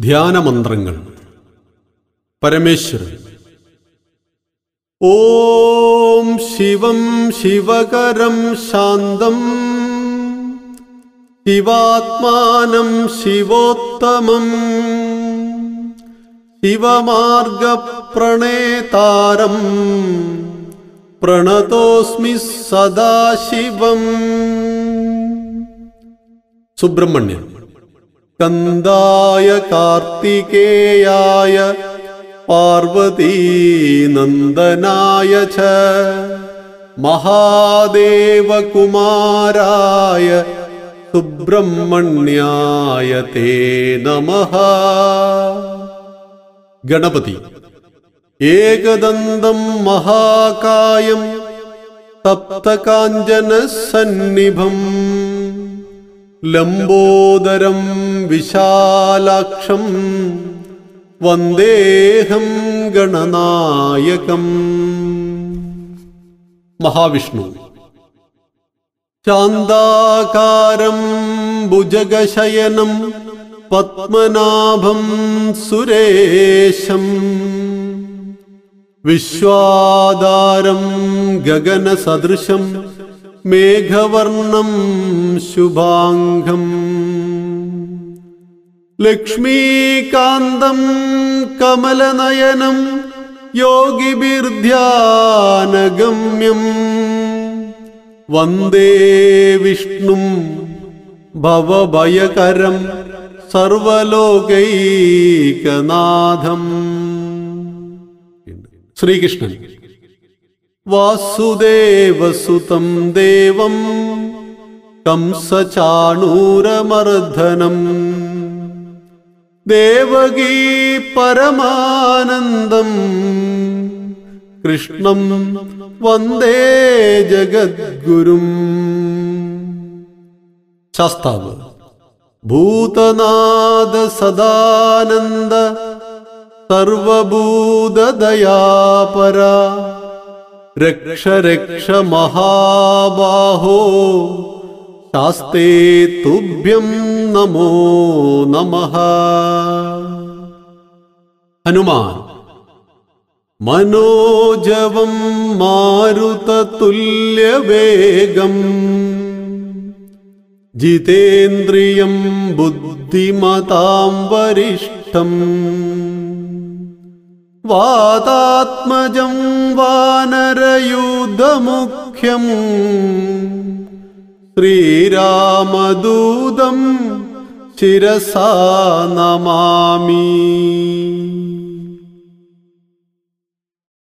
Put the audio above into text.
ധ്യാനമന്ത്രങ്ങൾ. പരമേശ്വരൻ. ഓം ശിവം ശിവകരം ശാന്തം. ശിവാത്മാനം ശിവോത്തമം. ശിവമാർഗപ്രണേതാരം. പ്രണതോസ്മി സദാശിവം. സുബ്രഹ്മണ്യൻ. കന്ദായ കാർത്തികേയായ പാർവതീനന്ദനായ ച. മഹാദേവകുമാരായ സുബ്രഹ്മണ്യായ തേ നമ. ഗണപതി ഏകദന്തം മഹാകായം തപ്തകാഞ്ചനസന്നിഭം लम्बोदरं विशालाक्षम् वन्देऽहं गणनायकम् महाविष्णु चान्दाकारं भुजगशयनं पद्मनाभं सुरेशम् विश्वादारं गगनसदृशम् മേഘവർണം ശുഭാംഗം. ലക്ഷ്മീകാന്തം കമലനയനം യോഗിബിർധ്യാനഗമ്യം. വന്ദേ വിഷ്ണും ഭവഭയകരം സർവലോകൈകനാഥം. ശ്രീകൃഷ്ണൻ. वासुदेवसुतं देवं कंसचाणूरमर्दनम् देवगी परमानन्दम् कृष्णं वन्दे जगद्गुरुम्। चास्ताम् भूतनाद सदानन्द सर्वभूतदया रक्ष रक्ष महाबाहो शास्ते तुभ्यं नमो नमः। हनुमान्। मनोजवं मारुततुल्यवेगम्। जितेन्द्रियं बुद्धिमतां वरिष्ठम्। വാതാത്മജം വാനരയൂഥമുഖ്യം ശ്രീരാമദൂതം ശിരസാ നമാമി.